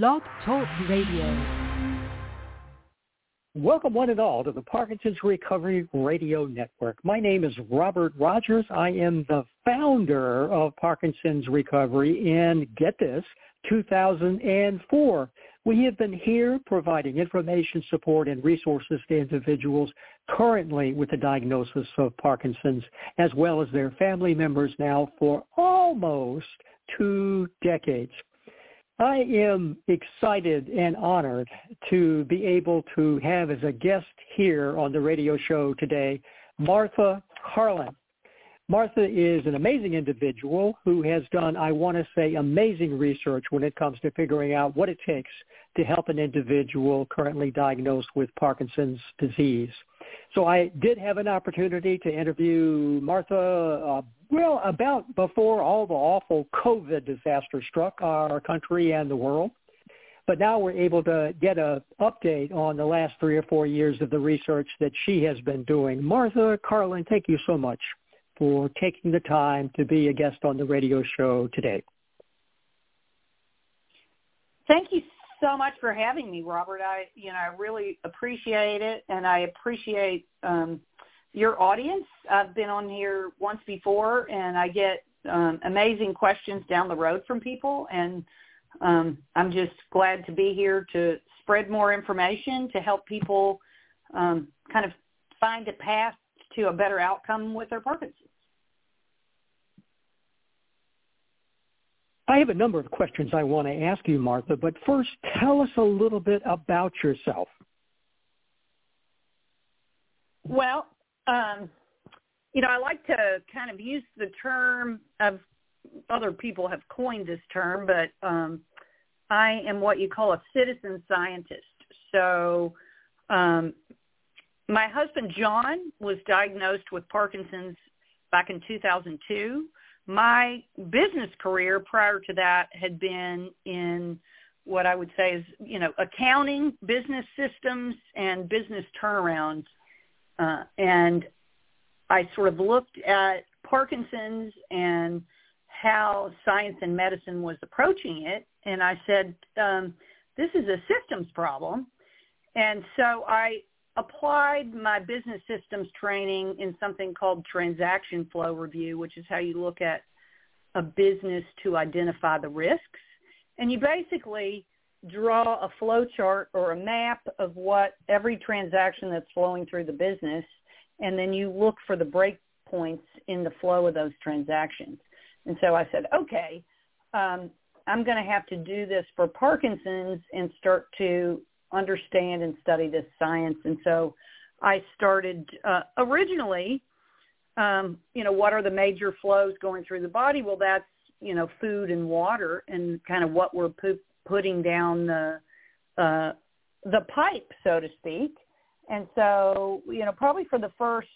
Blog Talk Radio. Welcome one and all to the Parkinson's Recovery Radio Network. My name is Robert Rodgers. I am the founder of Parkinson's Recovery and get this, 2004. We have been here providing information, support, and resources to individuals currently with the diagnosis of Parkinson's, as well as their family members now for almost two decades. I am excited and honored to be able to have as a guest here on the radio show today, Martha Carlin. Martha is an amazing individual who has done, I want to say, amazing research when it comes to figuring out what it takes to help an individual currently diagnosed with Parkinson's disease. So I did have an opportunity to interview Martha, uh, well, about before all the awful COVID disaster struck our country and the world. But now we're able to get an update on the last three or four years of the research that she has been doing. Martha Carlin, thank you so much for taking the time to be a guest on the radio show today. Thank you so much for having me, Robert. I, you know, I really appreciate it, and I appreciate um, your audience. I've been on here once before, and I get um, amazing questions down the road from people, and um, I'm just glad to be here to spread more information to help people um, kind of find a path to a better outcome with their Parkinson's. I have a number of questions I want to ask you, Martha, but first tell us a little bit about yourself. Well, um, you know, I like to kind of use the term of other people have coined this term, but um, I am what you call a citizen scientist. So um, my husband John was diagnosed with Parkinson's back in 2002 my business career prior to that had been in what I would say is, you know, accounting, business systems, and business turnarounds. Uh, and I sort of looked at Parkinson's and how science and medicine was approaching it. And I said, um, this is a systems problem. And so I applied my business systems training in something called transaction flow review, which is how you look at a business to identify the risks. And you basically draw a flow chart or a map of what every transaction that's flowing through the business, and then you look for the break points in the flow of those transactions. And so I said, okay, um, I'm going to have to do this for Parkinson's and start to understand and study this science. And so I started uh, originally, um, you know, what are the major flows going through the body? Well, that's, you know, food and water and kind of what we're pu- putting down the, uh, the pipe, so to speak. And so, you know, probably for the first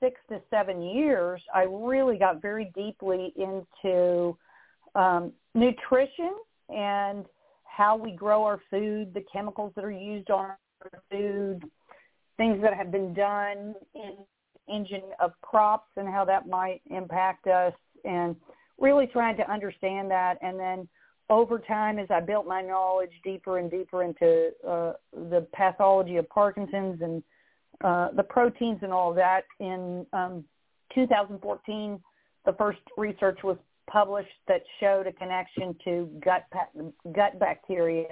six to seven years, I really got very deeply into um, nutrition and – how we grow our food, the chemicals that are used on our food, things that have been done in engine of crops and how that might impact us and really trying to understand that. And then over time as I built my knowledge deeper and deeper into uh, the pathology of Parkinson's and uh, the proteins and all that in um, 2014 the first research was published that showed a connection to gut gut bacteria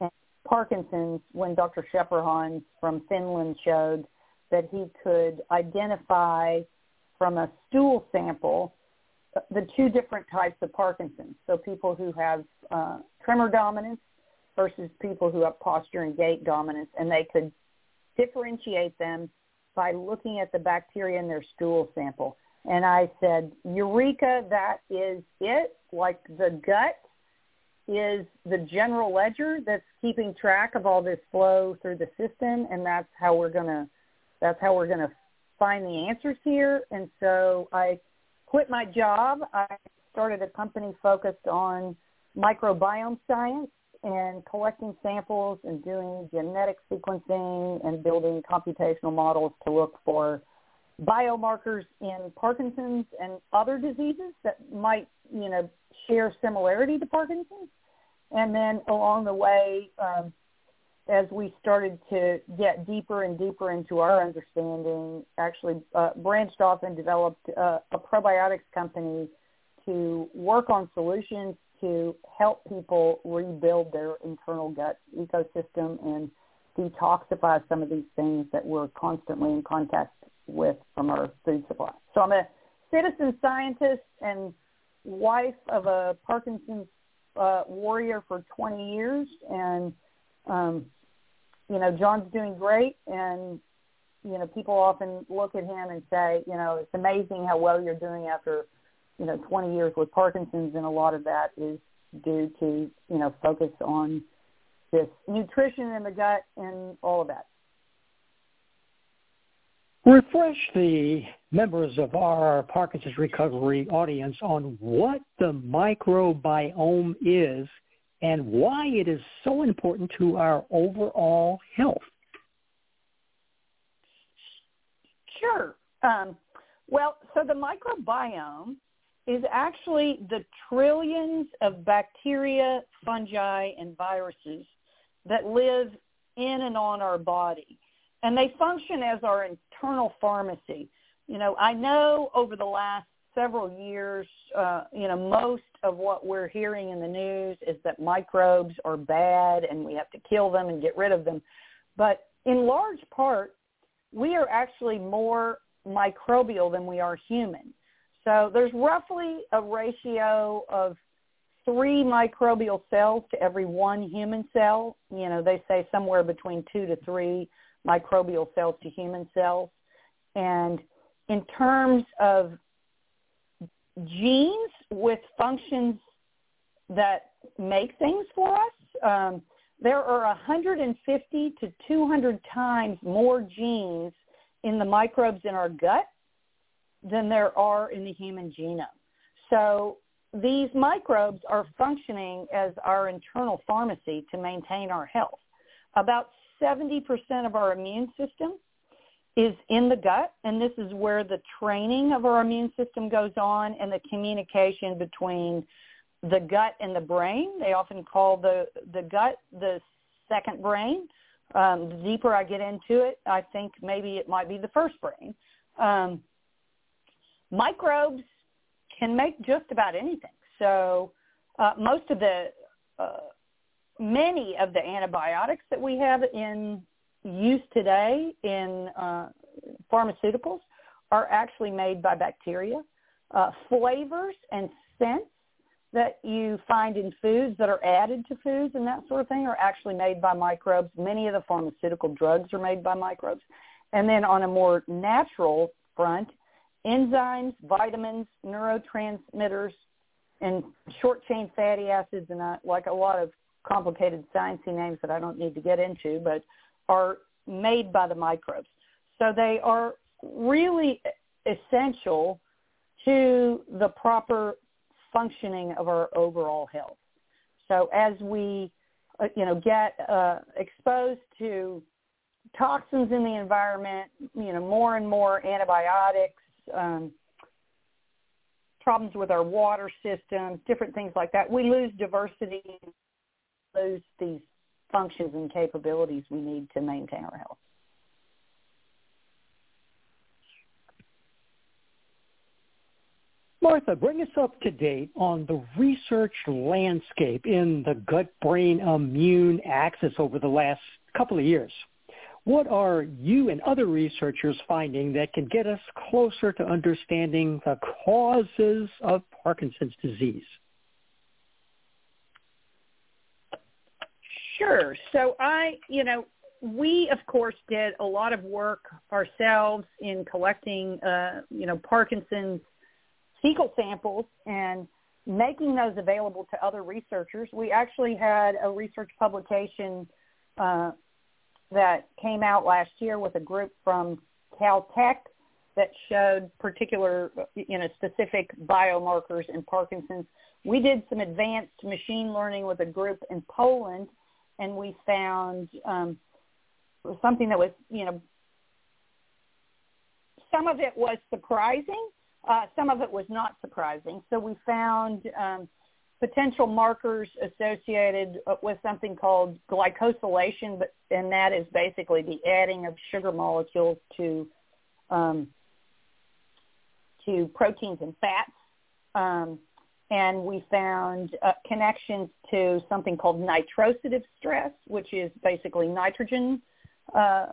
and Parkinson's when Dr. Scheperjans from Finland showed that he could identify from a stool sample the two different types of Parkinson's. So people who have uh, tremor dominance versus people who have posture and gait dominance, and they could differentiate them by looking at the bacteria in their stool sample. And I said, Eureka, that is it. Like the gut is the general ledger that's keeping track of all this flow through the system and that's how we're gonna that's how we're gonna find the answers here. And so I quit my job. I started a company focused on microbiome science and collecting samples and doing genetic sequencing and building computational models to look for biomarkers in Parkinson's and other diseases that might, you know, share similarity to Parkinson's. And then along the way, um, as we started to get deeper and deeper into our understanding, actually uh, branched off and developed uh, a probiotics company to work on solutions to help people rebuild their internal gut ecosystem and detoxify some of these things that we're constantly in contact with from our food supply. So I'm a citizen scientist and wife of a Parkinson's uh, warrior for 20 years, and um, you know John's doing great, and you know people often look at him and say, you know, it's amazing how well you're doing after you know 20 years with Parkinson's, and a lot of that is due to you know focus on this nutrition in the gut and all of that. Refresh the members of our Parkinson's recovery audience on what the microbiome is and why it is so important to our overall health. Sure. Um, well, so the microbiome is actually the trillions of bacteria, fungi, and viruses that live in and on our body. And they function as our internal pharmacy. You know, I know over the last several years, uh, you know, most of what we're hearing in the news is that microbes are bad and we have to kill them and get rid of them. But in large part, we are actually more microbial than we are human. So there's roughly a ratio of three microbial cells to every one human cell. You know, they say somewhere between two to three microbial cells to human cells. And in terms of genes with functions that make things for us, um, there are 150 to 200 times more genes in the microbes in our gut than there are in the human genome. So these microbes are functioning as our internal pharmacy to maintain our health. About 70% of our immune system is in the gut, and this is where the training of our immune system goes on and the communication between the gut and the brain. They often call the, the gut the second brain. Um, the deeper I get into it, I think maybe it might be the first brain. Um, microbes can make just about anything. So uh, most of the, uh, many of the antibiotics that we have in use today in uh, pharmaceuticals are actually made by bacteria. Uh, flavors and scents that you find in foods that are added to foods and that sort of thing are actually made by microbes. Many of the pharmaceutical drugs are made by microbes. And then on a more natural front, enzymes, vitamins, neurotransmitters, and short chain fatty acids, and I, like a lot of complicated sciencey names that I don't need to get into, but are made by the microbes. So they are really essential to the proper functioning of our overall health. So as we, uh, you know, get uh, exposed to toxins in the environment, you know, more and more antibiotics, um, problems with our water systems, different things like that. We lose diversity, lose these functions and capabilities we need to maintain our health. Martha, bring us up to date on the research landscape in the gut-brain immune axis over the last couple of years. What are you and other researchers finding that can get us closer to understanding the causes of Parkinson's disease? Sure. So I, you know, we of course did a lot of work ourselves in collecting, uh, you know, Parkinson's fecal samples and making those available to other researchers. We actually had a research publication uh, that came out last year with a group from Caltech that showed particular, you know, specific biomarkers in Parkinson's. We did some advanced machine learning with a group in Poland, and we found um, something that was, you know, some of it was surprising, uh, some of it was not surprising. So we found um, potential markers associated with something called glycosylation, but and that is basically the adding of sugar molecules to um, to proteins and fats. Um, and we found uh, connections to something called nitrosative stress, which is basically nitrogen uh,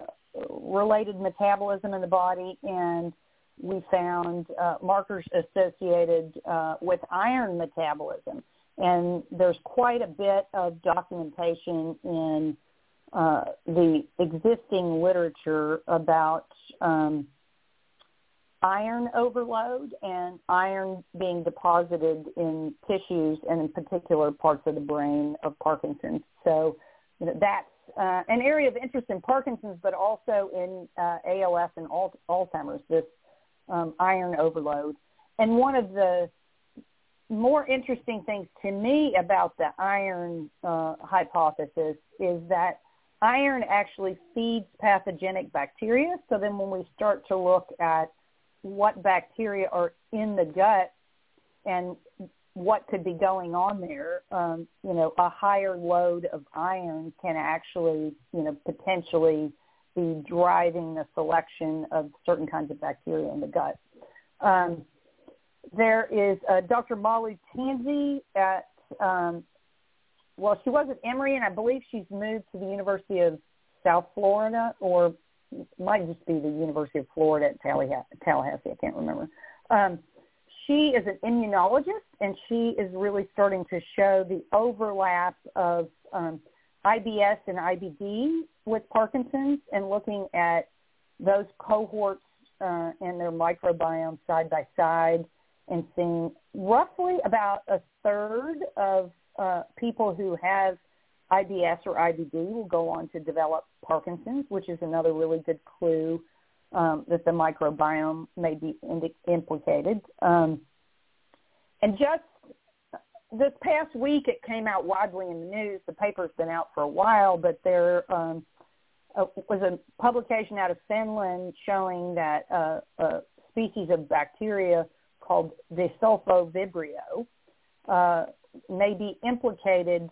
related metabolism in the body, and we found uh, markers associated uh, with iron metabolism. And there's quite a bit of documentation in uh, the existing literature about um, iron overload and iron being deposited in tissues and in particular parts of the brain of Parkinson's. So you know, that's uh, an area of interest in Parkinson's, but also in uh, ALS and Alzheimer's, this um, iron overload. And one of the more interesting things to me about the iron uh, hypothesis is that iron actually feeds pathogenic bacteria. So then when we start to look at what bacteria are in the gut and what could be going on there, um, you know, a higher load of iron can actually, you know, potentially be driving the selection of certain kinds of bacteria in the gut. Um, there is uh, Dr. Molly Tansey at, um, well, she was at Emory, and I believe she's moved to the University of South Florida, or might just be the University of Florida at Tallahassee. I can't remember. Um, she is an immunologist, and she is really starting to show the overlap of um, IBS and IBD with Parkinson's, and looking at those cohorts uh, and their microbiome side by side, and seeing roughly about a third of uh, people who have IBS or IBD will go on to develop Parkinson's, which is another really good clue um, that the microbiome may be indi- implicated. Um, and just this past week, it came out widely in the news. The paper's been out for a while, but there um, was a publication out of Finland showing that uh, a species of bacteria called Desulfovibrio uh, may be implicated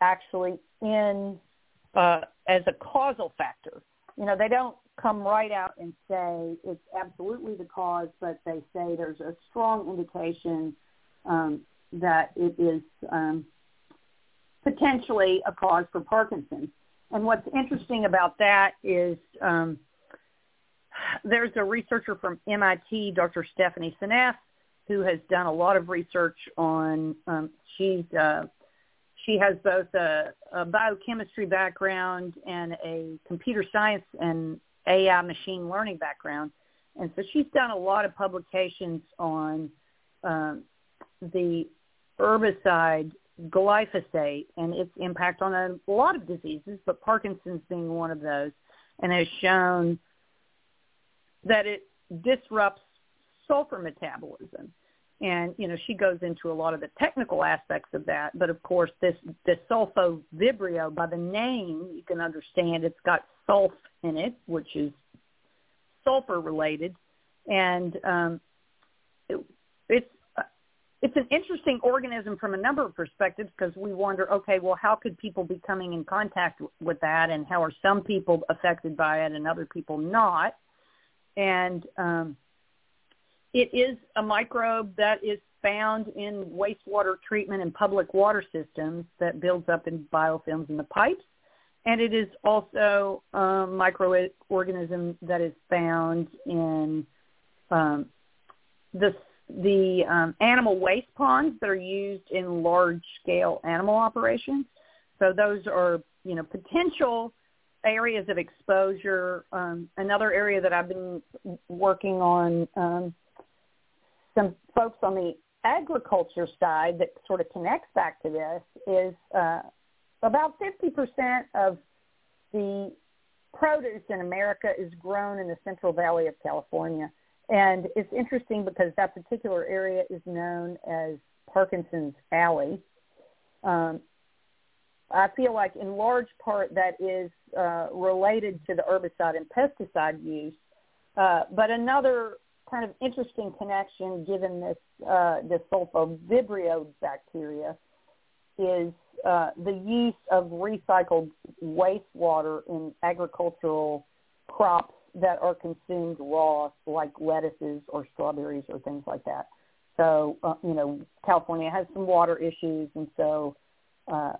actually in uh, as a causal factor. You know, they don't come right out and say it's absolutely the cause, but they say there's a strong indication um, that it is um, potentially a cause for Parkinson's. And what's interesting about that is um, there's a researcher from MIT, Dr. Stephanie Seneff, who has done a lot of research on. Um, she's uh, she has both a, a biochemistry background and a computer science and AI machine learning background, and so she's done a lot of publications on um, the herbicide glyphosate and its impact on a lot of diseases, but Parkinson's being one of those, and has shown that it disrupts sulfur metabolism. And, you know, she goes into a lot of the technical aspects of that. But of course, this, this sulfovibrio, by the name, you can understand it's got sulf in it, which is sulfur related. And um, it, it's it's an interesting organism from a number of perspectives because we wonder, okay, well, how could people be coming in contact with that, and how are some people affected by it and other people not? And um, it is a microbe that is found in wastewater treatment and public water systems that builds up in biofilms in the pipes. And it is also a microorganism that is found in um, the the um, animal waste ponds that are used in large-scale animal operations. So those are, you know, potential areas of exposure. Um, another area that I've been working on, um, some folks on the agriculture side that sort of connects back to this is uh, about 50% of the produce in America is grown in the Central Valley of California. And it's interesting because that particular area is known as Parkinson's Alley. Um, I feel like in large part that is uh, related to the herbicide and pesticide use. Uh, but another kind of interesting connection given this, uh, this sulfovibrio bacteria is uh, the use of recycled wastewater in agricultural crops that are consumed raw, like lettuces or strawberries or things like that. So, uh, you know, California has some water issues, and so uh,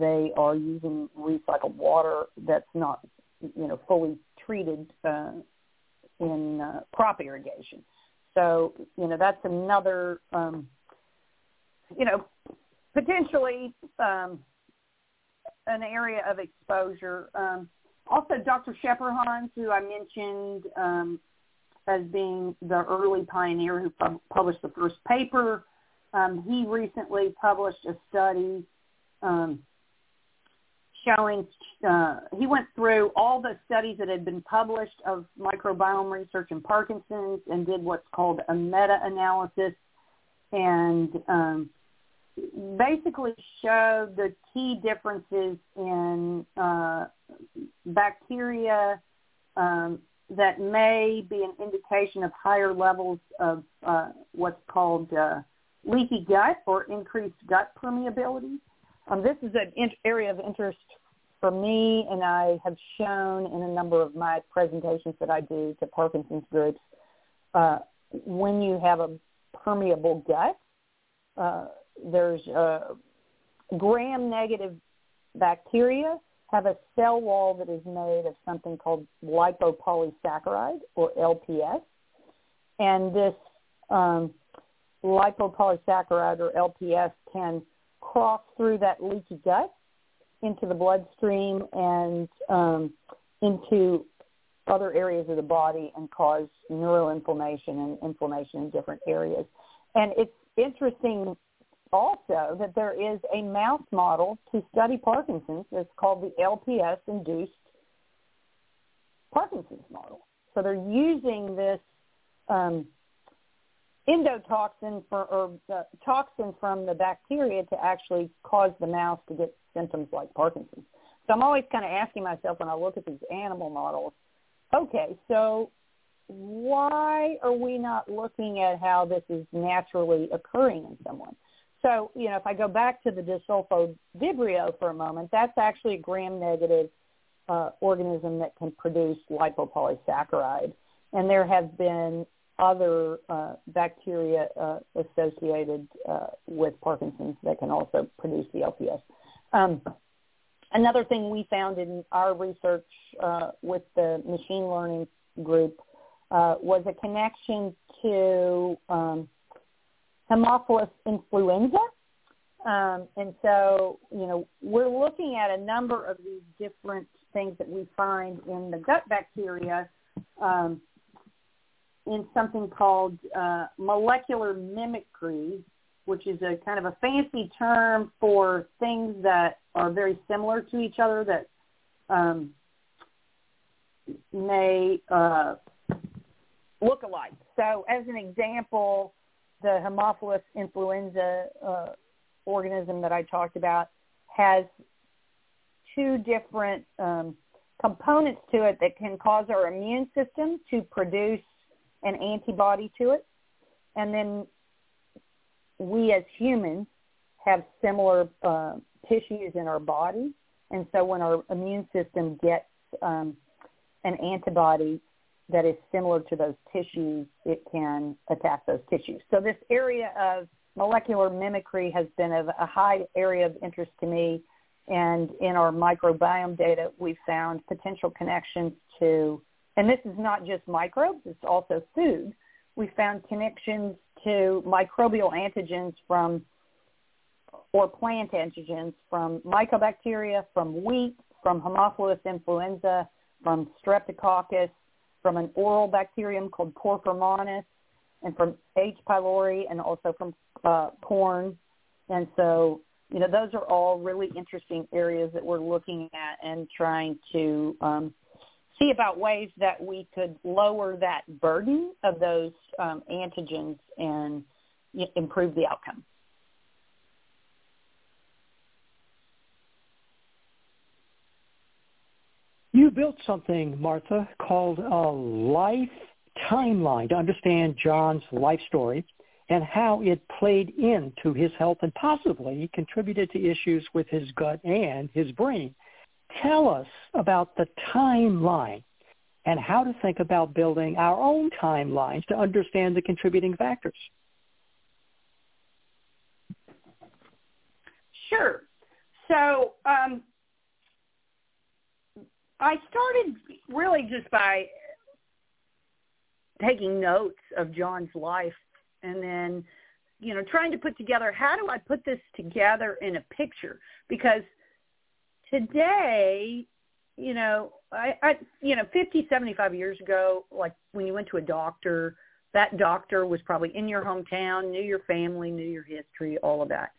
they are using recycled water that's not, you know, fully treated uh, in uh, crop irrigation. So, you know, that's another, um, you know, potentially um, an area of exposure. Um, also, Dr. Scheperjans, who I mentioned um, as being the early pioneer who pub- published the first paper, um, he recently published a study um, showing uh, he went through all the studies that had been published of microbiome research in Parkinson's and did what's called a meta-analysis and um, basically showed the key differences in uh, bacteria um, that may be an indication of higher levels of uh, what's called uh, leaky gut or increased gut permeability. Um, this is an in- area of interest for me, and I have shown in a number of my presentations that I do to Parkinson's groups. Uh, when you have a permeable gut, uh, there's gram-negative bacteria have a cell wall that is made of something called lipopolysaccharide or LPS, and this um, lipopolysaccharide or LPS can cross through that leaky gut into the bloodstream and um, into other areas of the body and cause neuroinflammation and inflammation in different areas. And it's interesting also that there is a mouse model to study Parkinson's. It's called the LPS-induced Parkinson's model. So they're using this um, endotoxin for, or the toxin from the bacteria to actually cause the mouse to get symptoms like Parkinson's. So I'm always kind of asking myself when I look at these animal models, okay, so why are we not looking at how this is naturally occurring in someone? So, you know, if I go back to the desulfovibrio for a moment, that's actually a gram-negative uh, organism that can produce lipopolysaccharide. And there have been other uh, bacteria uh, associated uh, with Parkinson's that can also produce the LPS. Um, another thing we found in our research uh, with the machine learning group uh, was a connection to um, Haemophilus influenza. Um, and so, you know, we're looking at a number of these different things that we find in the gut bacteria um, in something called uh, molecular mimicry, which is a kind of a fancy term for things that are very similar to each other that um, may uh, look alike. So, as an example, the Haemophilus influenza uh, organism that I talked about has two different um, components to it that can cause our immune system to produce an antibody to it. And then we as humans have similar uh, tissues in our body. And so when our immune system gets um, an antibody that is similar to those tissues, it can attack those tissues. So this area of molecular mimicry has been a high area of interest to me. And in our microbiome data, we found potential connections to and this is not just microbes, it's also food. We found connections to microbial antigens from, or plant antigens from mycobacteria, from wheat, from Haemophilus influenza, from streptococcus, from an oral bacterium called Porphyromonas, and from H. pylori, and also from uh, corn. And so, you know, those are all really interesting areas that we're looking at and trying to um, see about ways that we could lower that burden of those um, antigens and improve the outcome. You built something, Martha, called a life timeline to understand John's life story. and how it played into his health and possibly contributed to issues with his gut and his brain. Tell us about the timeline and how to think about building our own timelines to understand the contributing factors. Sure. So um, I started really just by taking notes of John's life and then you know trying to put together how do I put this together in a picture because today you know I, I you know 50 75 years ago like when you went to a doctor that doctor was probably in your hometown knew your family knew your history all of that.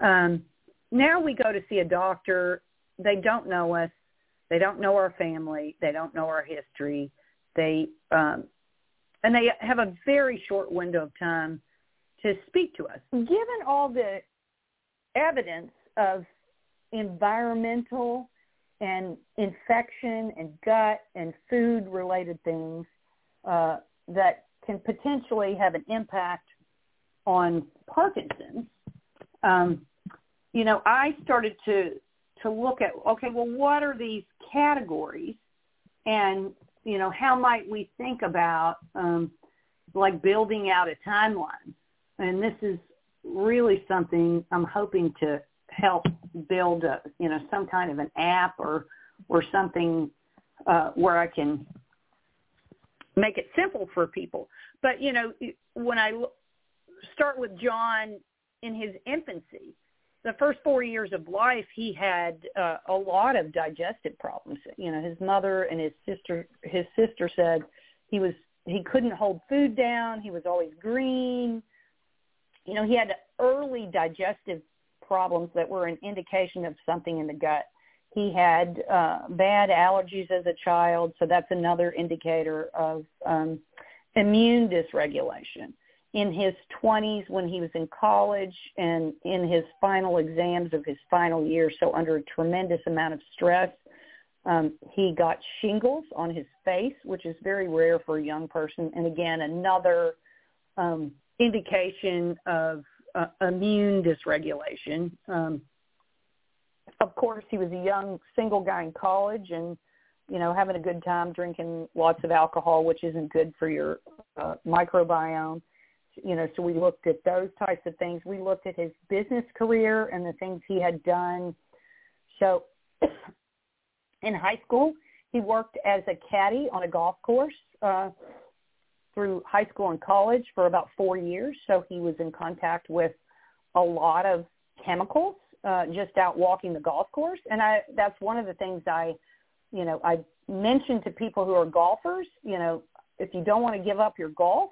Um now we go to see a doctor. They don't know us. They don't know our family. They don't know our history. They um and they have a very short window of time to speak to us. Given all the evidence of environmental and infection and gut and food related things uh, that can potentially have an impact on Parkinson's, um, you know, I started to to look at okay, well, what are these categories, and you know, how might we think about um, like building out a timeline? And this is really something I'm hoping to help build a, you know, some kind of an app or, or something uh, where I can make it simple for people. But, you know, when I start with John in his infancy, the first four years of life, he had uh, a lot of digestive problems. You know, his mother and his sister, his sister said he was he couldn't hold food down. He was always green. You know, he had early digestive problems that were an indication of something in the gut. He had uh, bad allergies as a child, so that's another indicator of um, immune dysregulation in his 20s when he was in college and in his final exams of his final year, so under a tremendous amount of stress. Um, he got shingles on his face, which is very rare for a young person. And again, another um, indication of uh, immune dysregulation. Um, of course, he was a young single guy in college and, you know, having a good time drinking lots of alcohol, which isn't good for your uh, microbiome you know, so we looked at those types of things. We looked at his business career and the things he had done. So in high school, he worked as a caddy on a golf course uh, through high school and college for about four years. So he was in contact with a lot of chemicals uh, just out walking the golf course. And I, that's one of the things I, you know, I mention to people who are golfers, you know, if you don't want to give up your golf,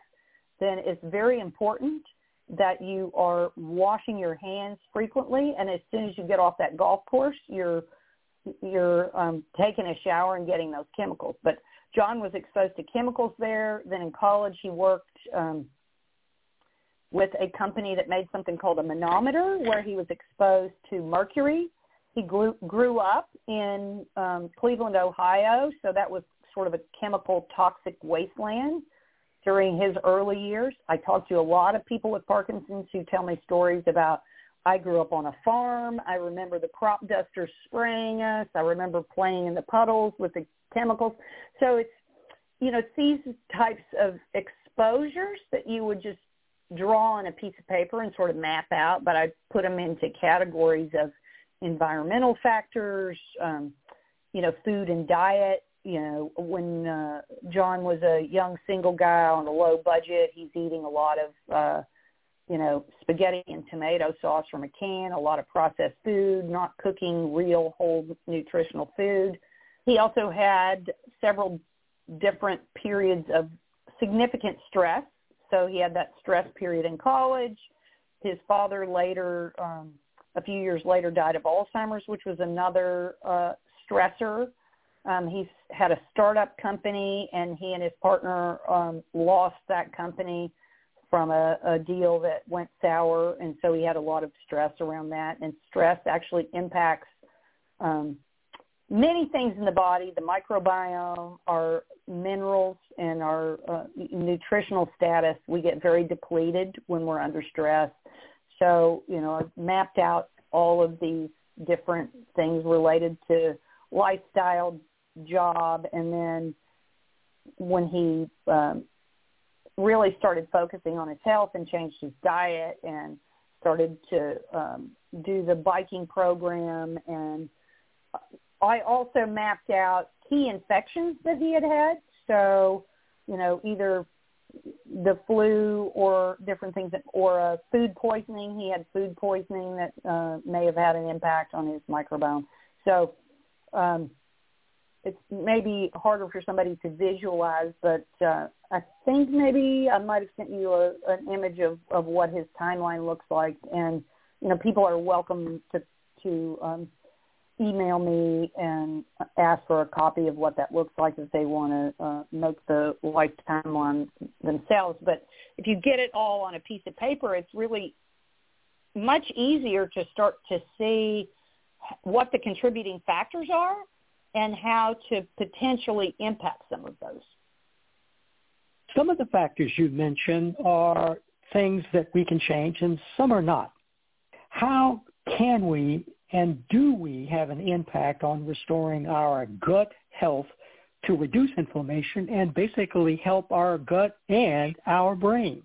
then it's very important that you are washing your hands frequently and as soon as you get off that golf course you're you're um, taking a shower and getting those chemicals but john was exposed to chemicals there then in college he worked um, with a company that made something called a manometer where he was exposed to mercury he grew, grew up in um, cleveland ohio so that was sort of a chemical toxic wasteland during his early years. I talked to a lot of people with Parkinson's who tell me stories about I grew up on a farm. I remember the crop dusters spraying us. I remember playing in the puddles with the chemicals. So it's, you know, it's these types of exposures that you would just draw on a piece of paper and sort of map out, but I put them into categories of environmental factors, um, you know, food and diet, you know, when uh, John was a young single guy on a low budget, he's eating a lot of, uh, you know, spaghetti and tomato sauce from a can, a lot of processed food, not cooking real whole nutritional food. He also had several different periods of significant stress. So he had that stress period in college. His father later, um, a few years later, died of Alzheimer's, which was another uh, stressor um, he's had a startup company, and he and his partner um, lost that company from a, a deal that went sour, and so he had a lot of stress around that. And stress actually impacts um, many things in the body, the microbiome, our minerals and our uh, nutritional status, we get very depleted when we're under stress. So, you know, I've mapped out all of these different things related to lifestyle, job, and then when he um, really started focusing on his health and changed his diet and started to um, do the biking program and I also mapped out key infections that he had had. So, you know, either the flu or different things, or a food poisoning. He had food poisoning that uh, may have had an impact on his microbiome. So, um, it's maybe harder for somebody to visualize, but uh, I think maybe I might have sent you a, an image of, of what his timeline looks like, and you know people are welcome to to um, email me and ask for a copy of what that looks like if they want to uh, make the life timeline themselves. But if you get it all on a piece of paper, it's really much easier to start to see what the contributing factors are and how to potentially impact some of those. Some of the factors you mentioned are things that we can change and some are not. How can we and do we have an impact on restoring our gut health to reduce inflammation and basically help our gut and our brain?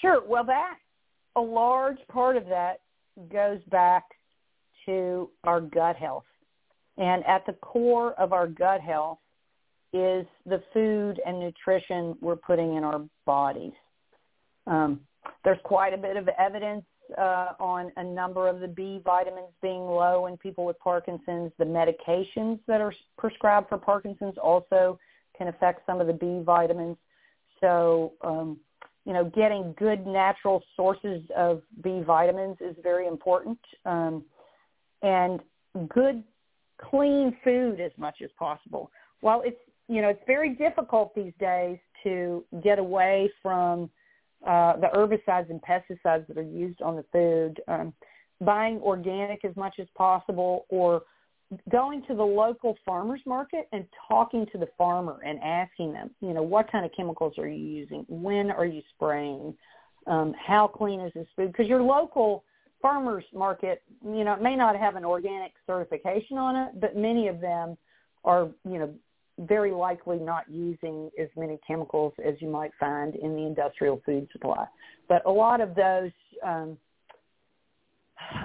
Sure. Well, that a large part of that goes back to our gut health. And at the core of our gut health is the food and nutrition we're putting in our bodies. Um, there's quite a bit of evidence uh, on a number of the B vitamins being low in people with Parkinson's. The medications that are prescribed for Parkinson's also can affect some of the B vitamins. So, um, you know, getting good natural sources of B vitamins is very important. Um, and good, clean food as much as possible. While it's, you know, it's very difficult these days to get away from uh, the herbicides and pesticides that are used on the food, um, buying organic as much as possible, or going to the local farmers market and talking to the farmer and asking them, you know, what kind of chemicals are you using? When are you spraying? Um, how clean is this food? Because your local farmers market, you know, it may not have an organic certification on it, but many of them are, you know, very likely not using as many chemicals as you might find in the industrial food supply. But a lot of those, um,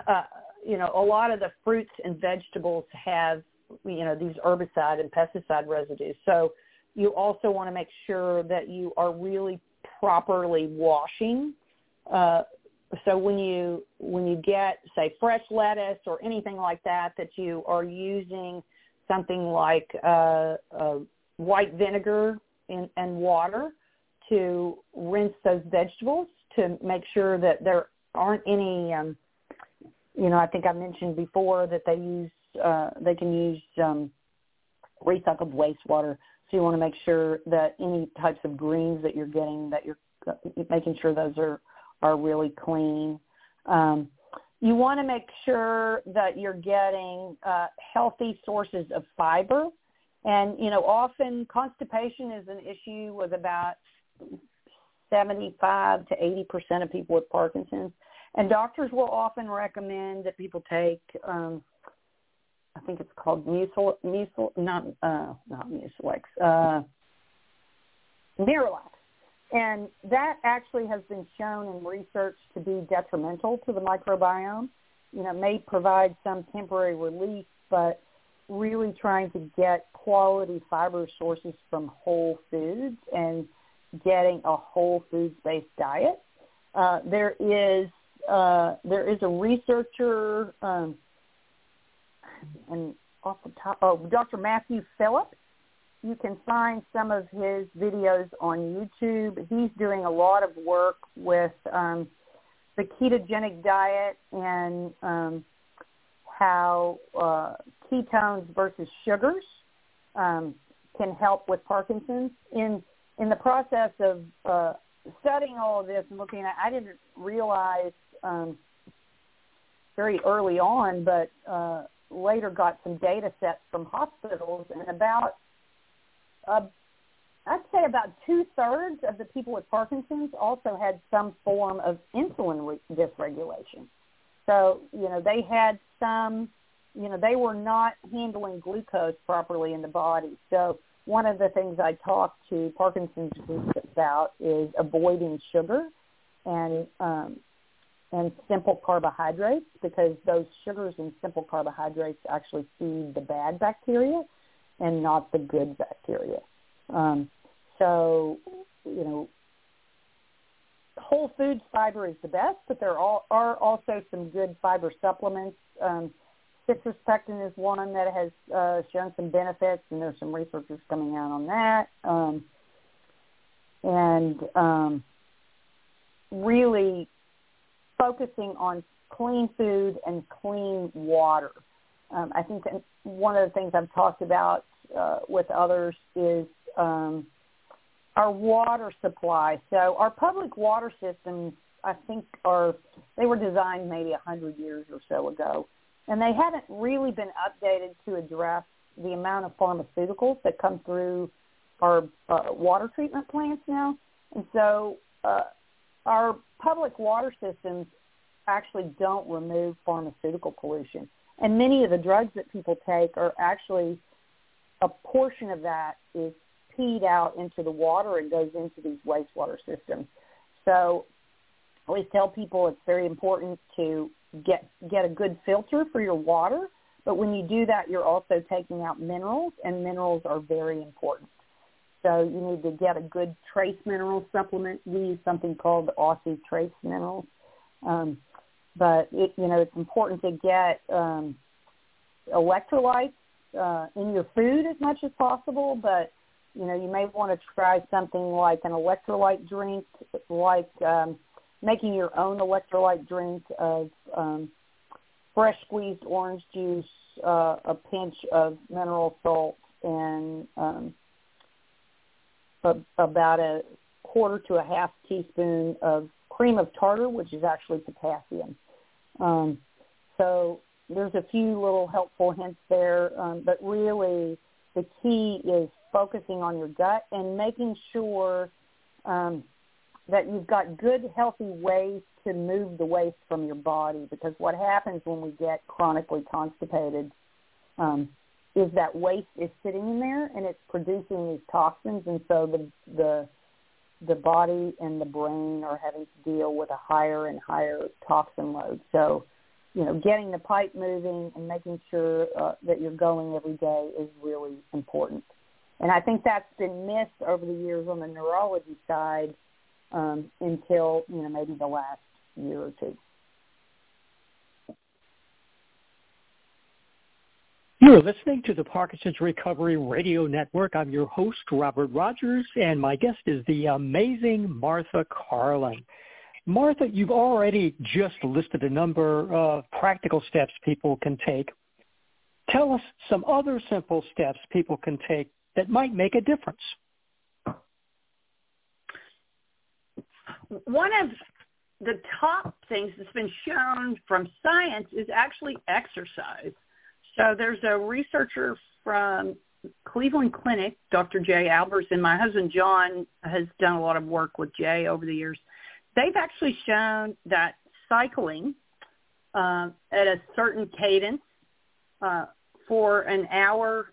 uh, you know, a lot of the fruits and vegetables have, you know, these herbicide and pesticide residues. So you also want to make sure that you are really properly washing. Uh, so when you when you get say fresh lettuce or anything like that, that you are using something like uh, uh, white vinegar in, and water to rinse those vegetables to make sure that there aren't any. Um, you know, I think I mentioned before that they use uh, they can use um, recycled wastewater. So you want to make sure that any types of greens that you're getting that you're uh, making sure those are are really clean. Um, you want to make sure that you're getting uh, healthy sources of fiber. And, you know, often constipation is an issue with about 75 to 80% of people with Parkinson's. And doctors will often recommend that people take, um, I think it's called mucil, mucil not, uh, not Mucilex, uh, Miralax. And that actually has been shown in research to be detrimental to the microbiome. You know, may provide some temporary relief, but really trying to get quality fiber sources from whole foods and getting a whole foods based diet. Uh, there is uh, there is a researcher um, and off the top, oh, Dr. Matthew Phillips you can find some of his videos on YouTube. He's doing a lot of work with um, the ketogenic diet and um, how uh, ketones versus sugars um, can help with Parkinson's. In in the process of uh, studying all of this and looking at, I didn't realize um, very early on, but uh, later got some data sets from hospitals, and about uh, I'd say about two thirds of the people with Parkinson's also had some form of insulin re- dysregulation. So you know they had some, you know they were not handling glucose properly in the body. So one of the things I talk to Parkinson's groups about is avoiding sugar and um, and simple carbohydrates because those sugars and simple carbohydrates actually feed the bad bacteria and not the good bacteria. Um, so, you know, whole foods fiber is the best, but there are, also some good fiber supplements. Um, citrus pectin is one that has uh, shown some benefits, and there's some researchers coming out on that. Um, and um, really focusing on clean food and clean water. Um, I think that one of the things I've talked about uh, with others is um, our water supply. So our public water systems, I think, are they were designed maybe a hundred years or so ago, and they haven't really been updated to address the amount of pharmaceuticals that come through our uh, water treatment plants now. And so uh, our public water systems actually don't remove pharmaceutical pollution. And many of the drugs that people take are actually a portion of that is peed out into the water and goes into these wastewater systems. So I always tell people it's very important to get get a good filter for your water, but when you do that, you're also taking out minerals, and minerals are very important. So you need to get a good trace mineral supplement. We use something called Aussie Trace Minerals. Um, but it, you know, it's important to get um, electrolytes uh, in your food as much as possible. But you know, you may want to try something like an electrolyte drink, like um, making your own electrolyte drink of um, fresh squeezed orange juice, uh, a pinch of mineral salt, and um, a, about a quarter to a half teaspoon of cream of tartar, which is actually potassium. Um, so there's a few little helpful hints there, um, but really the key is focusing on your gut and making sure um, that you've got good, healthy ways to move the waste from your body. Because what happens when we get chronically constipated um, is that waste is sitting in there and it's producing these toxins, and so the the the body and the brain are having to deal with a higher and higher toxin load. So, you know, getting the pipe moving and making sure uh, that you're going every day is really important. And I think that's been missed over the years on the neurology side um, until, you know, maybe the last year or two. You're listening to the Parkinson's Recovery Radio Network. I'm your host, Robert Rodgers, and my guest is the amazing Martha Carlin. Martha, you've already just listed a number of practical steps people can take. Tell us some other simple steps people can take that might make a difference. One of the top things that's been shown from science is actually exercise. So there's a researcher from Cleveland Clinic, Dr. Jay Alberts, and my husband John has done a lot of work with Jay over the years. They've actually shown that cycling uh, at a certain cadence uh, for an hour,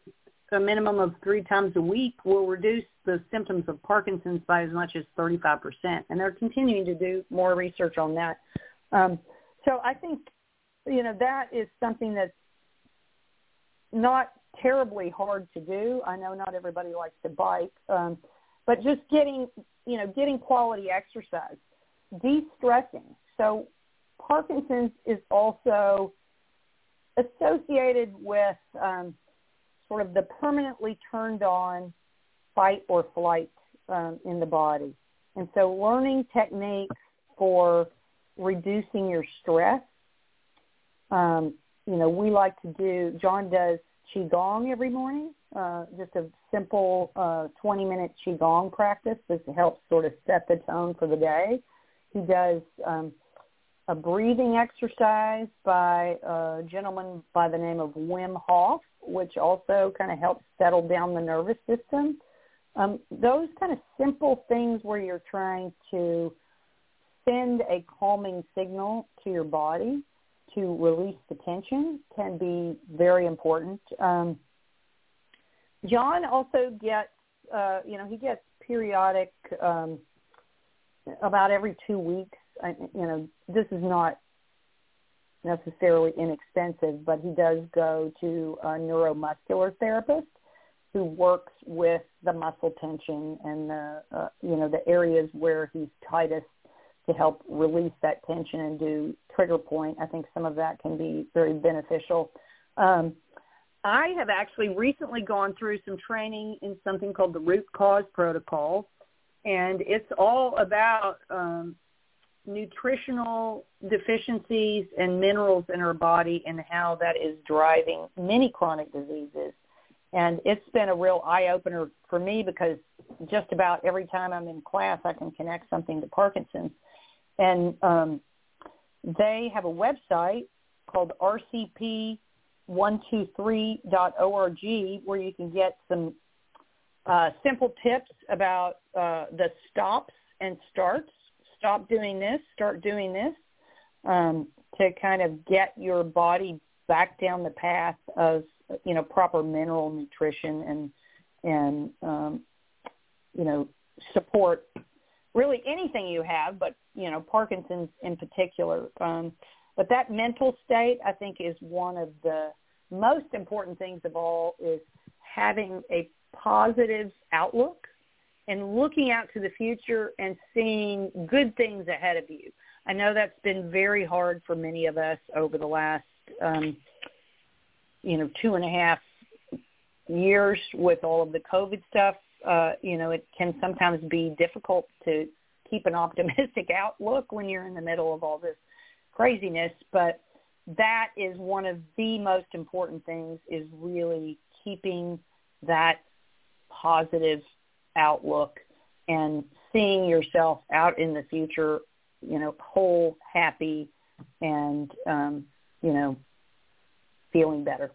a minimum of three times a week, will reduce the symptoms of Parkinson's by as much as 35%. And they're continuing to do more research on that. Um, so I think, you know, that is something that's not terribly hard to do. I know not everybody likes to bike, um, but just getting you know getting quality exercise, de-stressing. So Parkinson's is also associated with um, sort of the permanently turned on fight or flight um, in the body, and so learning techniques for reducing your stress um, you know, we like to do, John does Qigong every morning, uh, just a simple uh, 20-minute Qigong practice that helps sort of set the tone for the day. He does um, a breathing exercise by a gentleman by the name of Wim Hof, which also kind of helps settle down the nervous system. Um, those kind of simple things where you're trying to send a calming signal to your body to release the tension can be very important. Um, John also gets, uh, you know, he gets periodic, um, about every two weeks. I, you know, this is not necessarily inexpensive, but he does go to a neuromuscular therapist who works with the muscle tension and the, uh, you know, the areas where he's tightest to help release that tension and do trigger point. I think some of that can be very beneficial. Um, I have actually recently gone through some training in something called the root cause protocol, and it's all about um, nutritional deficiencies and minerals in our body and how that is driving many chronic diseases. And it's been a real eye opener for me because just about every time I'm in class, I can connect something to Parkinson's. And um, they have a website called rcp123.org where you can get some uh, simple tips about uh, the stops and starts. Stop doing this, start doing this, um, to kind of get your body back down the path of you know proper mineral nutrition and and um, you know support really anything you have, but you know Parkinson's in particular. Um, but that mental state, I think, is one of the most important things of all. Is having a positive outlook and looking out to the future and seeing good things ahead of you. I know that's been very hard for many of us over the last, um, you know, two and a half years with all of the COVID stuff uh, you know, it can sometimes be difficult to keep an optimistic outlook when you're in the middle of all this craziness. But that is one of the most important things is really keeping that positive outlook and seeing yourself out in the future, you know, whole, happy, and, um, you know, feeling better.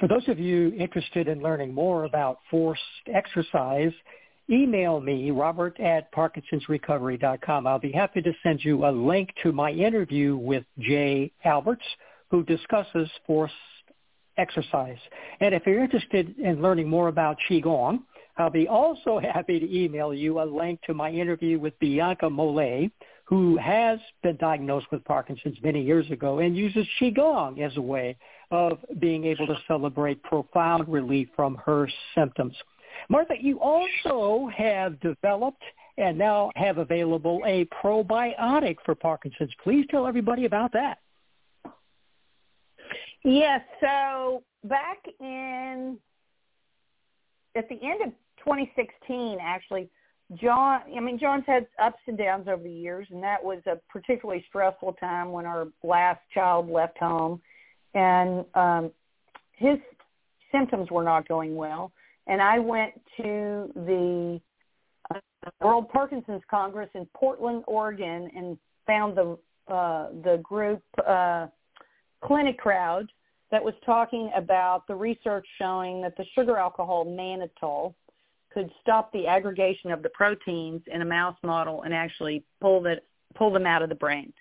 For those of you interested in learning more about forced exercise, email me, robert at parkinsonsrecovery.com. I'll be happy to send you a link to my interview with Jay Alberts, who discusses forced exercise. And if you're interested in learning more about Qigong, I'll be also happy to email you a link to my interview with Bianca Mole, who has been diagnosed with Parkinson's many years ago and uses Qigong as a way of being able to celebrate profound relief from her symptoms. Martha, you also have developed and now have available a probiotic for Parkinson's. Please tell everybody about that. Yes, so back in at the end of 2016 actually John I mean John's had ups and downs over the years and that was a particularly stressful time when our last child left home and um, his symptoms were not going well. And I went to the uh, World Parkinson's Congress in Portland, Oregon, and found the uh, the group uh, CliniCrowd that was talking about the research showing that the sugar alcohol mannitol could stop the aggregation of the proteins in a mouse model and actually pull that pull them out of the brain.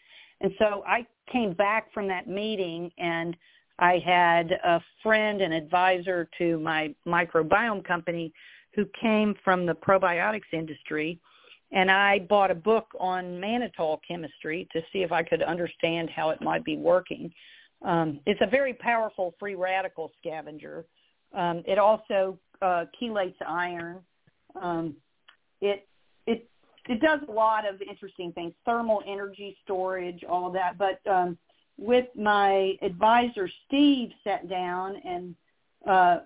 And so I came back from that meeting and I had a friend and advisor to my microbiome company who came from the probiotics industry and I bought a book on mannitol chemistry to see if I could understand how it might be working. Um, it's a very powerful free radical scavenger. Um, it also uh, chelates iron. Um, it it does a lot of interesting things, thermal energy storage, all of that. But um, with my advisor, Steve sat down and uh,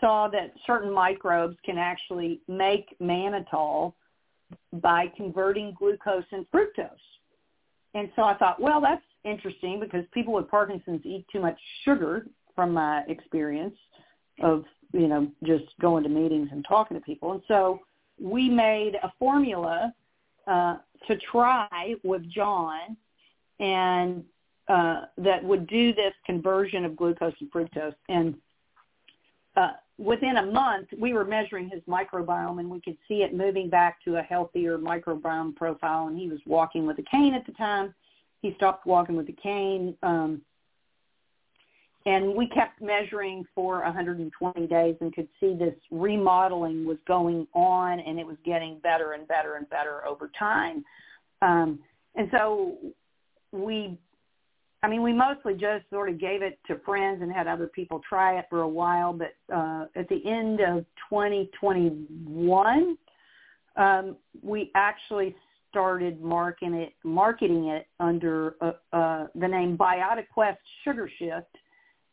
saw that certain microbes can actually make mannitol by converting glucose and fructose. And so I thought, well, that's interesting because people with Parkinson's eat too much sugar from my experience of, you know, just going to meetings and talking to people. And so we made a formula uh, to try with John, and uh, that would do this conversion of glucose to fructose. And uh, within a month, we were measuring his microbiome, and we could see it moving back to a healthier microbiome profile. And he was walking with a cane at the time. He stopped walking with the cane. Um, and we kept measuring for 120 days and could see this remodeling was going on and it was getting better and better and better over time. Um, and so we, I mean, we mostly just sort of gave it to friends and had other people try it for a while. But uh, at the end of 2021, um, we actually started marketing it, marketing it under uh, uh, the name BiotiQuest Sugar Shift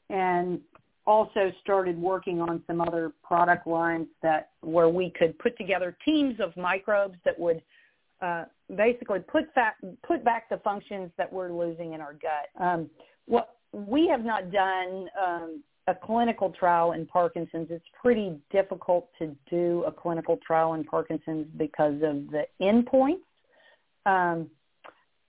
and also started working on some other product lines that where we could put together teams of microbes that would uh, basically put back put back the functions that we're losing in our gut. Um, what we have not done um, a clinical trial in Parkinson's. It's pretty difficult to do a clinical trial in Parkinson's because of the endpoints. Um,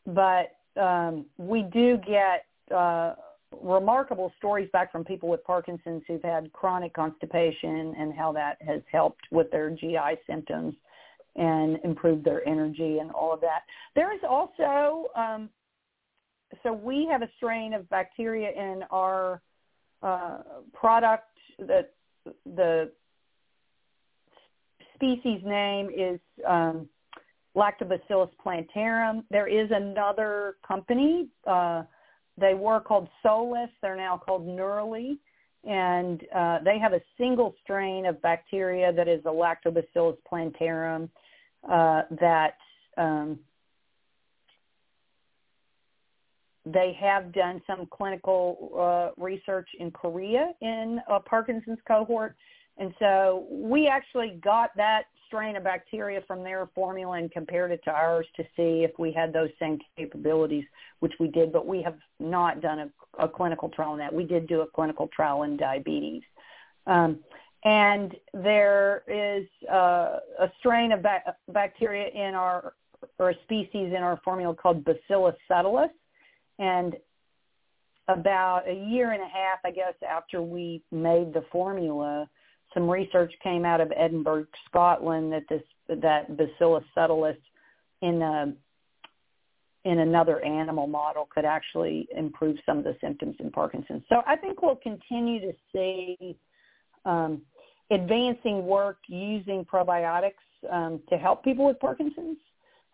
but um, we do get uh, remarkable stories back from people with Parkinson's who've had chronic constipation and how that has helped with their GI symptoms and improved their energy and all of that. There is also, um, so we have a strain of bacteria in our uh, product that the species name is um, Lactobacillus plantarum. There is another company, uh, they were called Solus. They're now called Neuraly. And uh, they have a single strain of bacteria that is a Lactobacillus plantarum uh, that um, they have done some clinical uh, research in Korea in a Parkinson's cohort. And so we actually got that strain of bacteria from their formula and compared it to ours to see if we had those same capabilities, which we did, but we have not done a, a clinical trial on that. We did do a clinical trial in diabetes. Um, and there is uh, a strain of ba- bacteria in our, or a species in our formula called Bacillus subtilis. And about a year and a half, I guess, after we made the formula, some research came out of Edinburgh, Scotland, that this that Bacillus subtilis in a in another animal model could actually improve some of the symptoms in Parkinson's. So I think we'll continue to see um, advancing work using probiotics um, to help people with Parkinson's.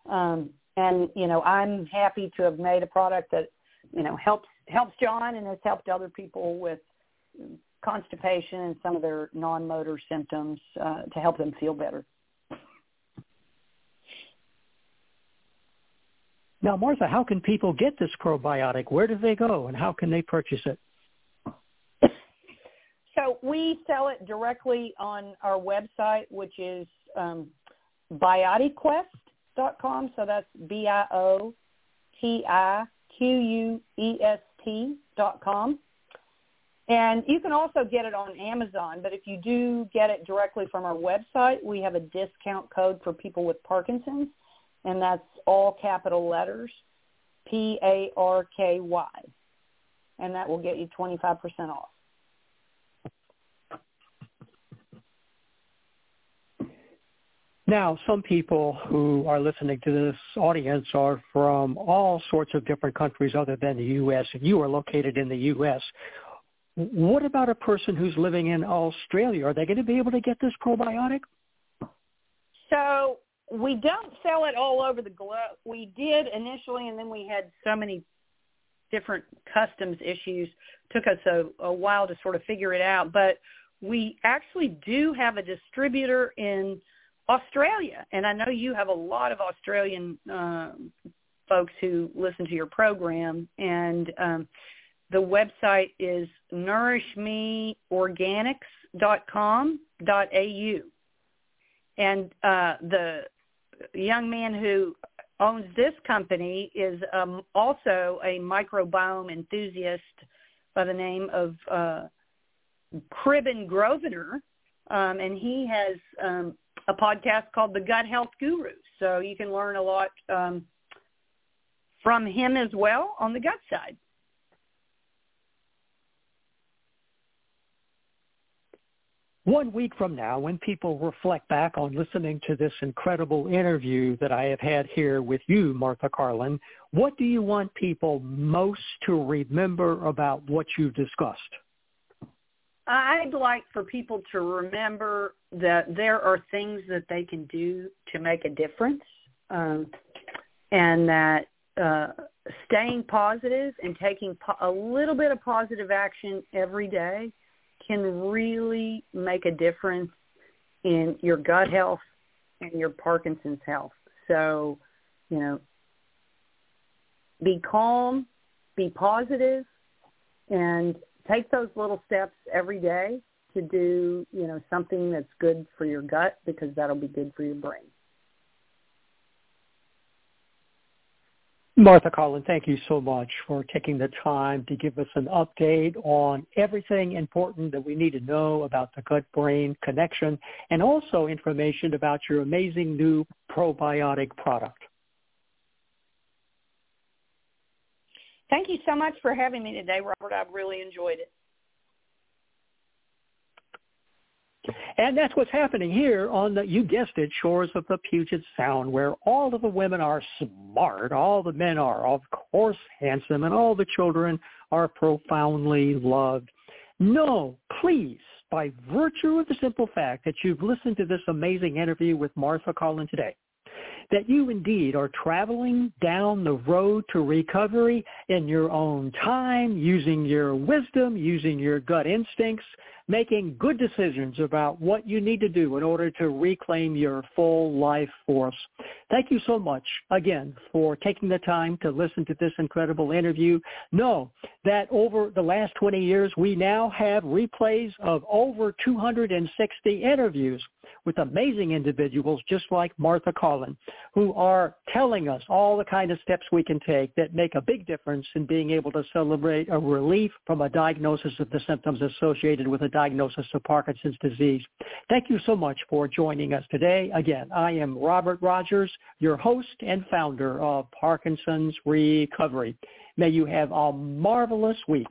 Um, and you know, I'm happy to have made a product that you know helps helps John and has helped other people with constipation and some of their non-motor symptoms uh, to help them feel better. Now, Martha, how can people get this probiotic? Where do they go, and how can they purchase it? So we sell it directly on our website, which is um, biotiquest.com. So that's B-I-O-T-I-Q-U-E-S-T dot com. And you can also get it on Amazon, but if you do get it directly from our website, we have a discount code for people with Parkinson's, and that's all capital letters, P-A-R-K-Y. And that will get you 25% off. Now, some people who are listening to this audience are from all sorts of different countries other than the U.S., and you are located in the U.S. What about a person who's living in Australia? Are they going to be able to get this probiotic? So we don't sell it all over the globe. We did initially, and then we had so many different customs issues. Took us a, a while to sort of figure it out, but we actually do have a distributor in Australia, and I know you have a lot of Australian uh, folks who listen to your program, and um, the website is nourishmeorganics.com.au. And uh, the young man who owns this company is um, also a microbiome enthusiast by the name of uh, Kriben Govender, um, and he has um, a podcast called The Gut Health Guru. So you can learn a lot um, from him as well on the gut side. One week from now, when people reflect back on listening to this incredible interview that I have had here with you, Martha Carlin, what do you want people most to remember about what you've discussed? I'd like for people to remember that there are things that they can do to make a difference, um, and that uh, staying positive and taking po- a little bit of positive action every day can really make a difference in your gut health and your Parkinson's health. So, you know, be calm, be positive, and take those little steps every day to do, you know, something that's good for your gut because that'll be good for your brain. Martha Carlin, thank you so much for taking the time to give us an update on everything important that we need to know about the gut-brain connection and also information about your amazing new probiotic product. Thank you so much for having me today, Robert. I've really enjoyed it. And that's what's happening here on the, you guessed it, shores of the Puget Sound, where all of the women are smart, all the men are, of course, handsome, and all the children are profoundly loved. No, please, by virtue of the simple fact that you've listened to this amazing interview with Martha Carlin today, that you indeed are traveling down the road to recovery in your own time, using your wisdom, using your gut instincts, making good decisions about what you need to do in order to reclaim your full life force. Thank you so much again for taking the time to listen to this incredible interview. Know that over the last 20 years, we now have replays of over 260 interviews with amazing individuals just like Martha Carlin, who are telling us all the kind of steps we can take that make a big difference in being able to celebrate a relief from a diagnosis of the symptoms associated with a diagnosis of Parkinson's disease. Thank you so much for joining us today. Again, I am Robert Rodgers, your host and founder of Parkinson's Recovery. May you have a marvelous week.